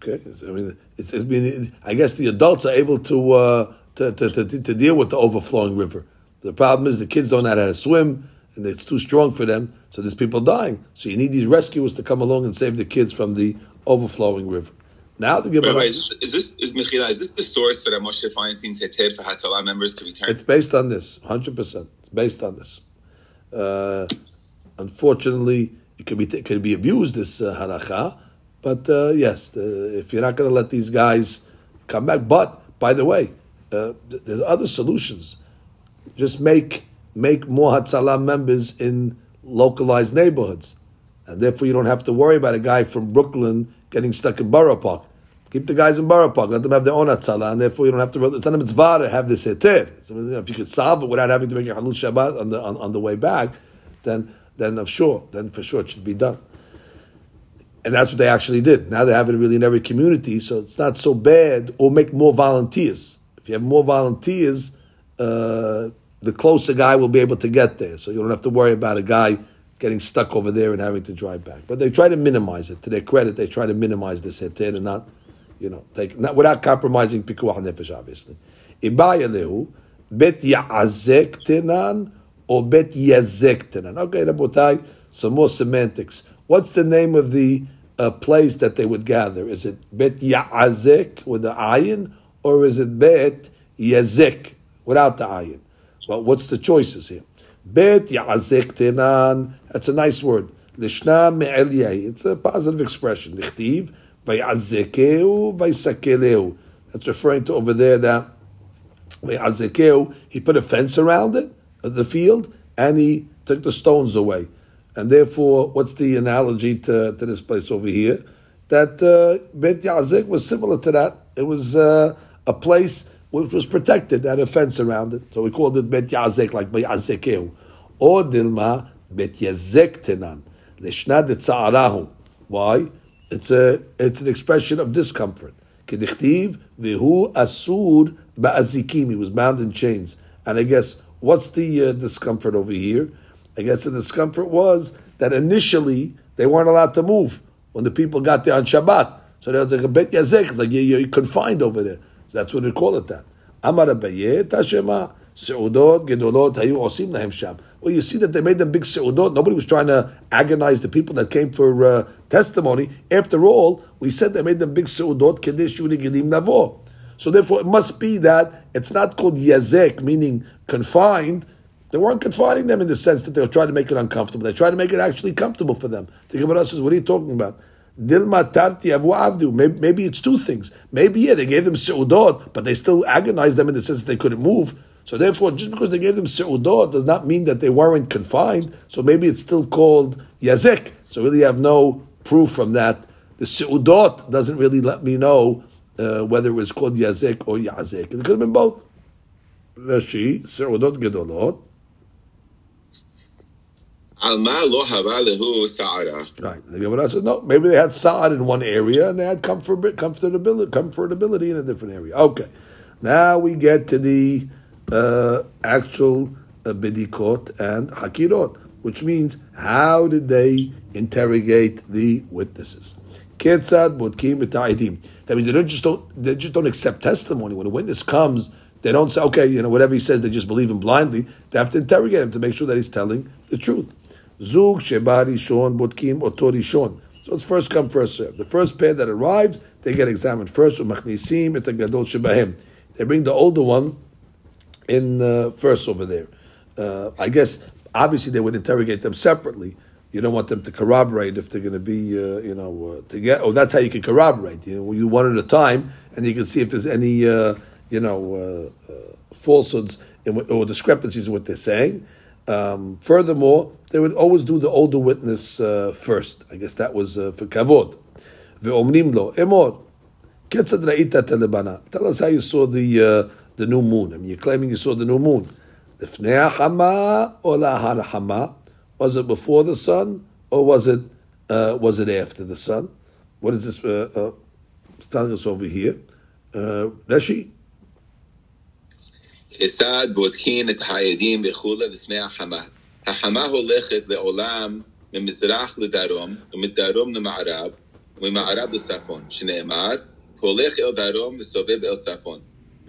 Okay, I mean, it's, it's been, I guess the adults are able to, uh, to, to, to, to, deal with the overflowing river. The problem is the kids don't know how to swim, and it's too strong for them, so there's people dying. So you need these rescuers to come along and save the kids from the overflowing river. Now the Gemara. Rabbi, is this is this is Mechila, is this the source for the Moshe Feinstein's heter for Hatzalah members to return? It's based on this, hundred percent. It's based on this. Uh, unfortunately, it could be it could be abused this uh, halacha, but uh, yes, the, if you're not going to let these guys come back, but by the way, uh, there's other solutions. Just make make more Hatzalah members in localized neighborhoods, and therefore you don't have to worry about a guy from Brooklyn getting stuck in Borough Park. Keep the guys in Borough Park. Let them have their own Hatzalah, and therefore you don't have to. Not a mitzvah to have this heter. So, if you could solve it without having to make a halul Shabbat on the on, on the way back, then then of sure, then for sure it should be done. And that's what they actually did. Now they have it really in every community, so it's not so bad. Or make more volunteers. If you have more volunteers, uh, the closer guy will be able to get there. So you don't have to worry about a guy getting stuck over there and having to drive back. But they try to minimize it. To their credit, they try to minimize this heter and not, you know, take not without compromising pikuach nefesh, obviously. Ibaya lehu bet ya'azek tenan or bet yazek tenan. Okay, Rabotai, some more semantics. What's the name of the uh, place that they would gather? Is it bet ya'azek with the ayin or is it bet yazek without the ayin? Well, what's the choices here? Bet ya'azek tenan. That's a nice word. Lishna me'elyeh. It's a positive expression. Lichtiv vayazekeu vaysakeleu. That's referring to over there that vayazekeu. He put a fence around it, the field, and he took the stones away. And therefore, what's the analogy to, to this place over here? That uh, Bet Yazek was similar to that. It was uh, a place which was protected, had a fence around it. So we called it Bet Yazek, like Bet Yazekeu. Or Dilma Bet Yazek Tenan. Lishna de Why? It's a it's an expression of discomfort. Kedichtiv v'hu asur ba'azikim. He was bound in chains. And I guess what's the uh, discomfort over here? I guess the discomfort was that initially they weren't allowed to move when the people got there on Shabbat. So there was like a bet yazek. It's like you, you're confined over there. That's what they call it that. Amar Abaye Tashema Seudot Gedolot Hayu Osim Lahem Sham. Well, you see that they made them big seudot. Nobody was trying to agonize the people that came for uh, testimony. After all, we said they made them big seudot kedeshuni gedim navo. So therefore, it must be that it's not called yazek, meaning confined. They weren't confining them in the sense that they were trying to make it uncomfortable. They tried to make it actually comfortable for them. The Gemara says, "What are you talking about?" Dilma tarti avu abdu. Maybe, it's two things. Maybe yeah, they gave them seudot, but they still agonized them in the sense they couldn't move. So therefore, just because they gave them seudot does not mean that they weren't confined. So maybe it's still called yazek. So really, have no proof from that. The seudot doesn't really let me know uh, whether it was called yazek or yazek. It could have been both. Rashi seudot gedolot. Right. The Gemara says no. Maybe they had sa'ad in one area and they had comfort, comfortability, comfortability in a different area. Okay. Now we get to the uh, actual uh, bidikot and hakirot, which means how did they interrogate the witnesses? Ketzad b'ta'idim. That means they don't just don't they just don't accept testimony. When a witness comes, they don't say, okay, you know, whatever he says, they just believe him blindly. They have to interrogate him to make sure that he's telling the truth. Zug sheba rishon bodkim oto. So it's first come, first serve. The first pair that arrives, they get examined first. Umachnisim et gadol shebahem. They bring the older one in uh, first over there. Uh, I guess obviously they would interrogate them separately. You don't want them to corroborate if they're going to be, uh, you know, uh, together. Oh, that's how you can corroborate. You know, you one at a time, and you can see if there's any, uh, you know, uh, uh, falsehoods or discrepancies in what they're saying. Um, furthermore, they would always do the older witness uh, first. I guess that was uh, for kavod. Ve'omnim lo emor ketzad ra'ita telebana. Tell us how you saw the uh, the new moon. I mean, you're claiming you saw the new moon. Lifnei hama or lahar hama? Was it before the sun or was it uh, was it after the sun? What is this uh, uh, it's telling us over here? Uh, Rashi. כיצד בודקים את העדים וכולי לפני החמה. החמה הולכת לעולם ממזרח לדרום, ומדרום למערב, וממערב לצפון, שנאמר, הולך אל דרום וסובב אל צפון.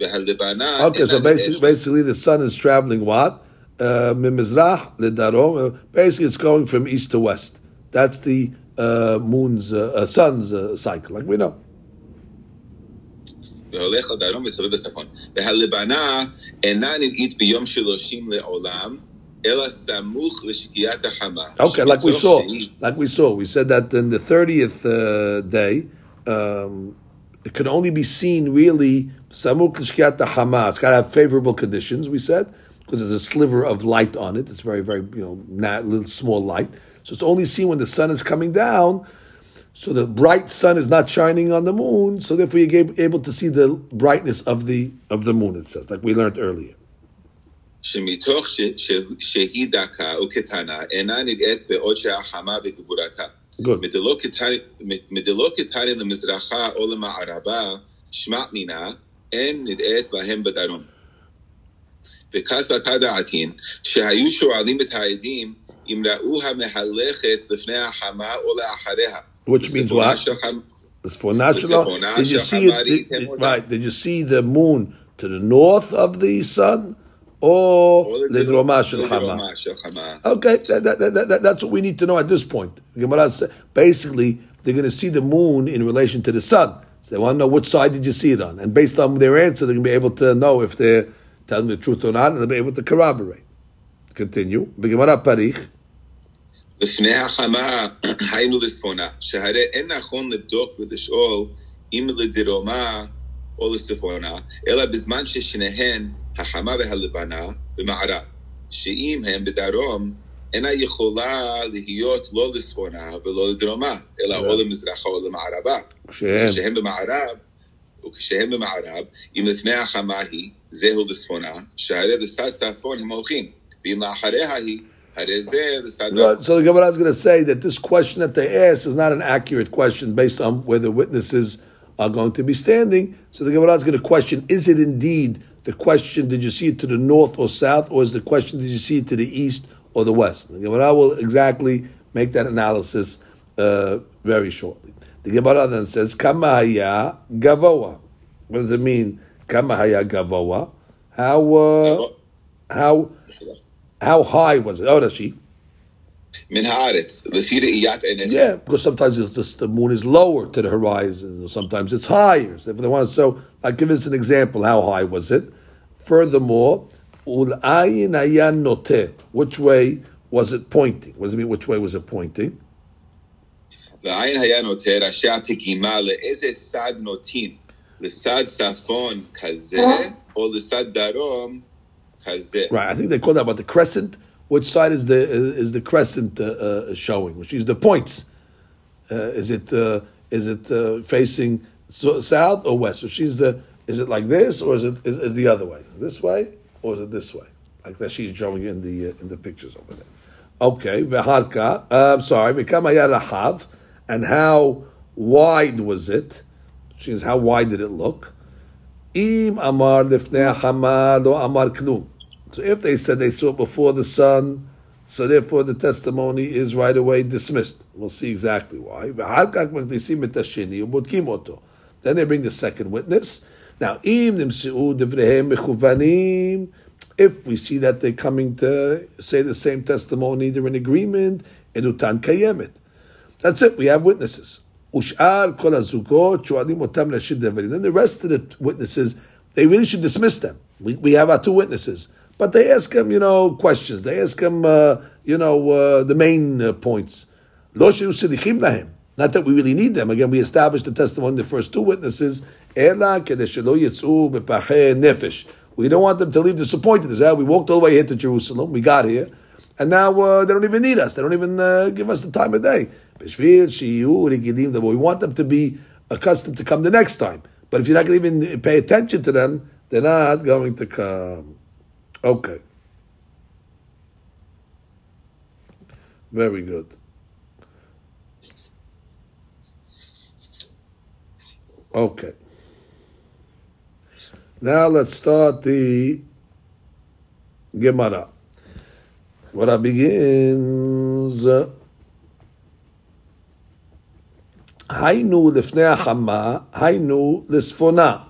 והלבנה Okay, so אינה basically, basically the sun is traveling what? Uh, Mimizrah ledarom. Uh, Basically, it's going from east to west. That's the uh, moon's, uh, uh, sun's uh, cycle, like we know. והולך אל דרום וסובב לצפון. והלבנה אינה נראית ביום שלושים לעולם, Okay, like we saw, like we saw, we said that in the thirtieth uh, day, um, it could only be seen really samuch l'shkiat hama. It's got to have favorable conditions. We said because there's a sliver of light on it. It's very, very you know, little small light. So it's only seen when the sun is coming down. So the bright sun is not shining on the moon. So therefore, you're able to see the brightness of the of the moon. It says, like we learned earlier. שמתוך ש, ש, שהיא דקה וקטנה, אינה נראית בעוד שהחמה בגבורתה. Good. מדלא קטני- מדלא קטני למזרחה או למערבה, שמע מינה, אין נראית להם בדרום. וכסקה דעתין, שהיו שואלים את העדים אם ראו המהלכת לפני החמה או לאחריה. Which means בספונה what? של חמ- It's for natural. Sefona, Did you see Shechamari, it? Did, Temurah. right? Did you see the moon to the north of the sun, or או לדרומה של חמה? לדרומה של חמה. Okay, that, that, that, that, that's what we need to know at this point. Gemara said- Basically, they're going to see the moon in relation to the sun. So they want to know which side did you see it on, and based on their answer, they're going to be able to know if they're telling the truth or not, and they'll be able to corroborate. Continue. בגמרא פריך. לפני החמה היינו לצפונה, שהרי אין נכון לבדוק ולשאול אם לדרומה או לצפונה, אלא בזמן ששניהן, החמה והלבנה, במערב, שאם הם בדרום, אינה יכולה להיות לא לצפונה ולא לדרומה, אלא או למזרחה או למערבה. כשהם. כשהם במערב, וכשהם במערב, אם לפני החמה היא, זהו לצפונה, שהרי לצד צפון הם הולכים, ואם לאחריה היא, הרי זה לצד דרום. Right, So the Gemara is going to say that this question that they ask is not an accurate question based on where the witnesses are going to be standing. So the Gemara is going to question: Is it indeed the question, did you see it to the north or south, or is the question, did you see it to the east or the west? The Gemara will exactly make that analysis uh, very shortly. The Gemara then says, Kamahaya Gavoa. What does it mean, Kamahaya Gavoa? How, uh, how, how high was it? Oh, Rashi. Yeah, because sometimes just, the moon is lower to the horizon, sometimes it's higher. So if they want, so I'll give us an example. How high was it? Furthermore, ul'ayin ayan note. Which way was it pointing? What does it mean? Which way was it pointing? The ayin ayan note. Rashi apigimale. Eze sad notin. Lesad safon kazeh uh-huh. or lesad darom kazeh. Right. I think they call that about the crescent. Which side is the is the crescent uh, uh, showing? Which is the points. Uh, is it uh, is it uh, facing south or west? So she's the is it like this or is it is, is the other way? This way or is it this way? Like that she's showing in the uh, in the pictures over there. Okay, veharka. Uh, I'm sorry, rahav, and how wide was it? She says, how wide did it look? Im amar lifnei hamad or amar. So if they said they saw it before the sun, so therefore the testimony is right away dismissed. We'll see exactly why. Then they bring the second witness. Now, if we see that they're coming to say the same testimony, they're in agreement, enutan kayemet. That's it. We have witnesses. Then the rest of the witnesses, they really should dismiss them. We, we have our two witnesses. But they ask him, you know, questions. They ask him, uh, you know, uh, the main uh, points. Not that we really need them. Again, we established the testimony of the first two witnesses. We don't want them to leave disappointed. Is that we walked all the way here to Jerusalem. We got here, and now uh, they don't even need us. They don't even uh, give us the time of day. We want them to be accustomed to come the next time. But if you're not going to even pay attention to them, they're not going to come. Okay. Very good. Okay. Now let's start the Gemara. Gemara begins. Hainu lifnei hama, hainu lisfona.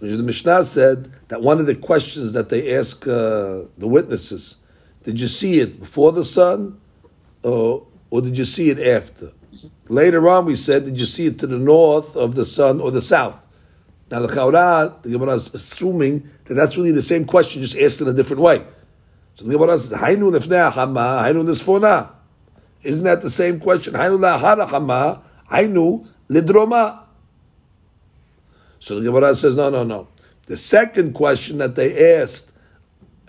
The Mishnah said that one of the questions that they ask uh, the witnesses, did you see it before the sun, or, or did you see it after? Later on, we said, did you see it to the north of the sun or the south? Now the Chaura, the Gemara is assuming that that's really the same question, just asked in a different way. So the Gemara says, "Hainu lefnei hama, hainu lisfona." Isn't that the same question? Hainu lahara hama, hainu lidroma. So the Gemara says, no, no, no. The second question that they asked,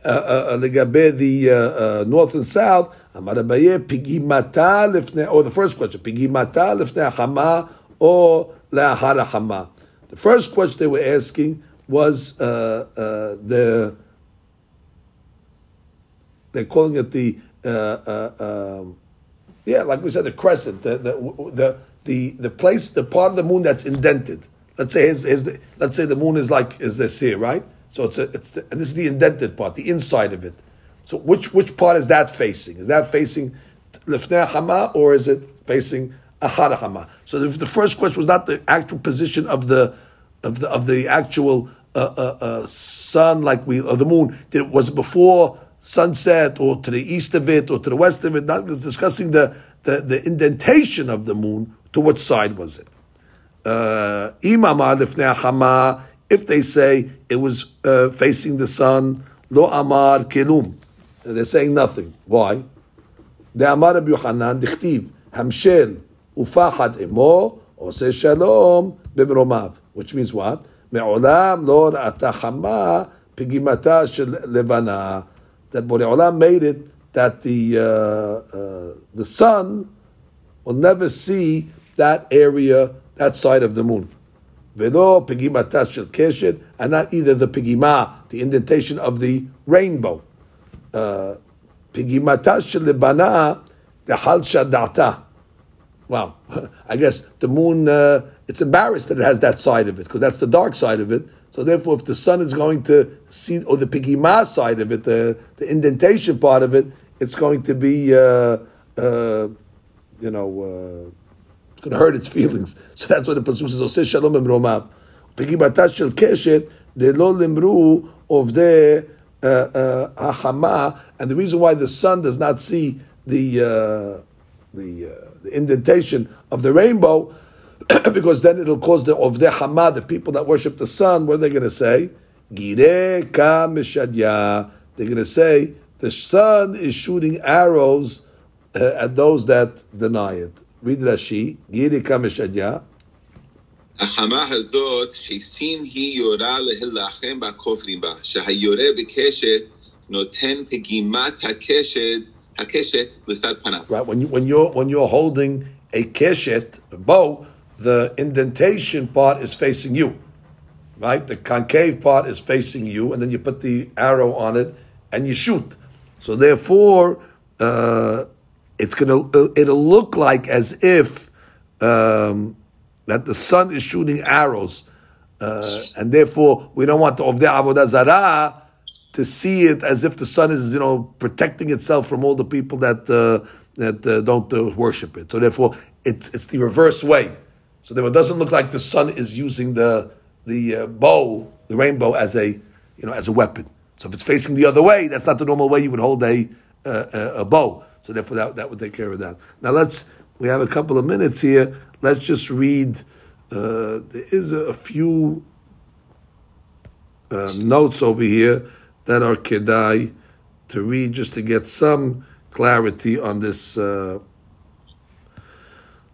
uh, uh, the uh, uh, north and south, Amar Abaye, pigimata lifnei, or the first question, pigimata lifnei hama or le'ahara hama. The first question they were asking was uh, uh, the, they're calling it the, uh, uh, um, yeah, like we said, the crescent, the, the, the, the, the place, the part of the moon that's indented. Let's say his, his, let's say the moon is like is this here, right? So it's a, it's the, and this is the indented part, the inside of it. So which which part is that facing? Is that facing lifnei hama or is it facing ahara hama? So the, the first question was not the actual position of the of the of the actual uh, uh, uh, sun, like we or the moon. Did it was it before sunset or to the east of it or to the west of it? Not discussing the the, the indentation of the moon. To what side was it? Uh, imama hama. If they say it was uh, facing the sun, lo amar kelum. They're saying nothing. Why? The Amar Rabbi dichtiv hamshel ufachad emo ose shalom b'mromav. Which means what? Me'olam lo ra'ata hama pigimata shel levana. That Olam made it that the uh, uh, the sun will never see that area, that side of the moon. Velo pigimata shel keshet, and not either the pigima, the indentation of the rainbow. Pigimata shelibana dehal shadata. Wow, I guess the moon uh, it's embarrassed that it has that side of it because that's the dark side of it. So therefore, if the sun is going to see, or the pigima side of it, the, the indentation part of it, it's going to be, uh, uh, you know, uh, it's going to hurt its feelings. So that's what the pasuk says. Oseh shalom emromav. Pigimata shel keshet de lo limru of the hahama. And the reason why the sun does not see the uh, uh, the indentation of the rainbow because then it'll cause the of the Hamad, the people that worship the sun, what are they going to say? Gire ka mishadya. They're going to say the sun is shooting arrows uh, at those that deny it. Read Rashi. Gire ka mishadya. החמה הזאת, חיסים היא יורה להילחם בכופרים בה, שהיורה בקשת נותן פגימת הקשת, Right when you when you're when you're holding a keshet a bow, the indentation part is facing you, right? The concave part is facing you, and then you put the arrow on it and you shoot. So therefore, uh, it's gonna uh, it'll look like as if um, that the sun is shooting arrows, uh, and therefore we don't want to of the avodah zarah to see it as if the sun is you know protecting itself from all the people that uh, that uh, don't uh, worship it. So therefore, it's it's the reverse way. So therefore, it doesn't look like the sun is using the the uh, bow, the rainbow, as a you know as a weapon. So if it's facing the other way, that's not the normal way you would hold a a, a bow. So therefore, that, that would take care of that. Now let's we have a couple of minutes here. Let's just read. Uh, there is a, a few uh, notes over here that are kedai to read just to get some clarity on this. Uh,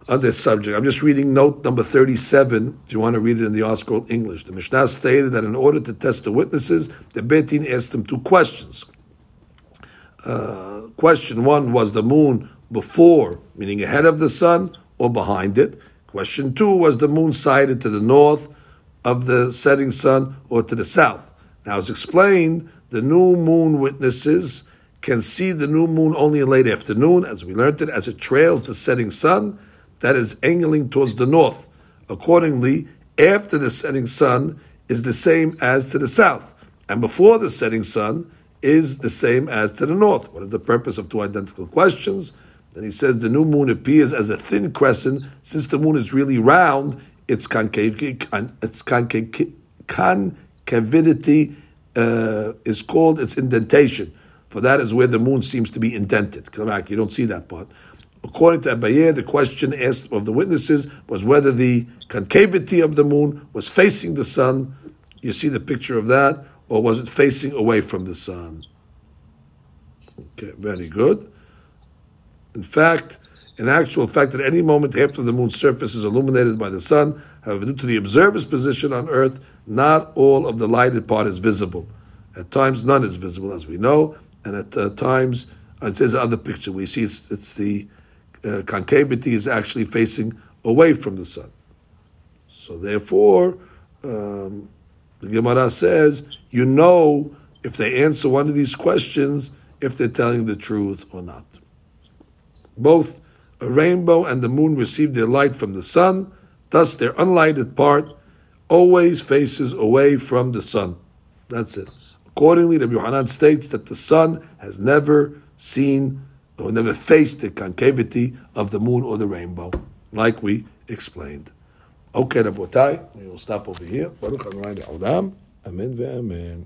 on this subject. I'm just reading note number 37, if you want to read it in the ArtScroll English. The Mishnah stated that in order to test the witnesses, the Beit Din asked them two questions. Uh, question one was the moon before, meaning ahead of the sun, or behind it? Question two was the moon sighted to the north of the setting sun or to the south? Now, as explained, the new moon witnesses can see the new moon only in late afternoon, as we learned it, as it trails the setting sun that is angling towards the north. Accordingly, after the setting sun is the same as to the south, and before the setting sun is the same as to the north. What is the purpose of two identical questions? Then he says the new moon appears as a thin crescent. Since the moon is really round, its its concavity uh, is called its indentation. For that is where the moon seems to be indented. Come back, you don't see that part. According to Abaye, the question asked of the witnesses was whether the concavity of the moon was facing the sun. You see the picture of that, or was it facing away from the sun? Okay, very good. In fact, in actual fact, at any moment, of the moon's surface is illuminated by the sun. However, due to the observer's position on Earth, not all of the lighted part is visible. At times, none is visible, as we know, and at uh, times, it says other picture we see it's, it's the uh, concavity is actually facing away from the sun. So therefore, um, the Gemara says, you know if they answer one of these questions, if they're telling the truth or not. Both a rainbow and the moon receive their light from the sun, thus their unlighted part always faces away from the sun. That's it. Accordingly, Rabbi Yohanan states that the sun has never seen or never faced the concavity of the moon or the rainbow, like we explained. Okay, Rabotai, we will stop over here. Baruch Adonai Amen ve'amen.